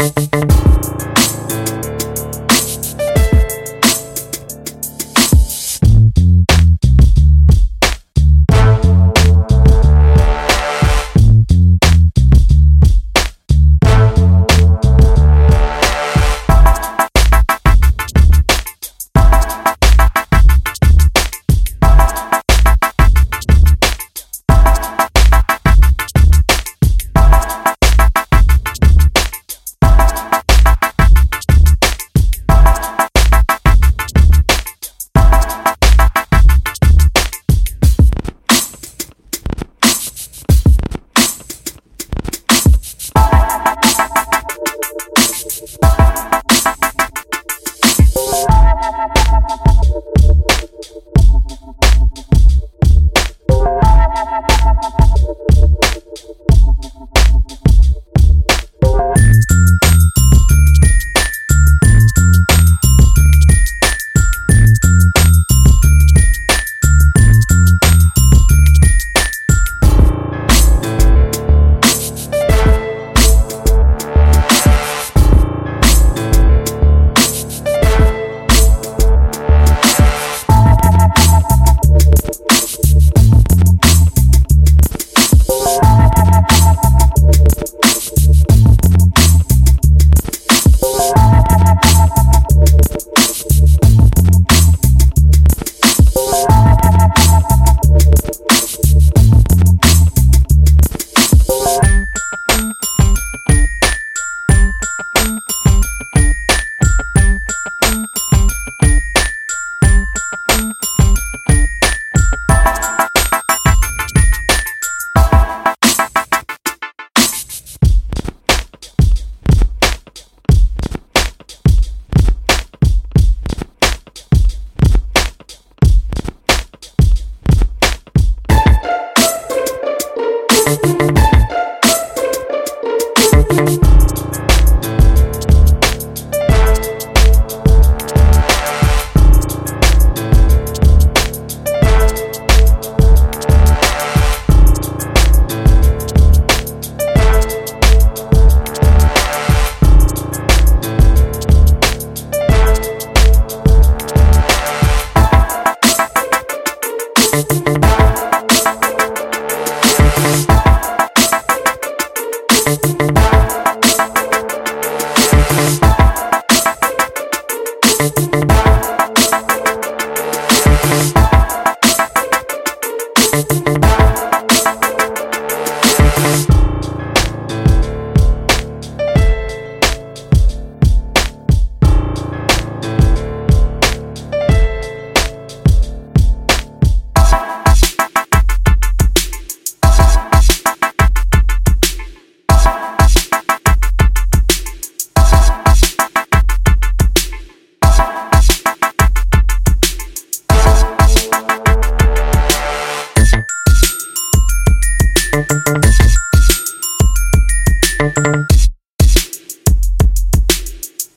Thank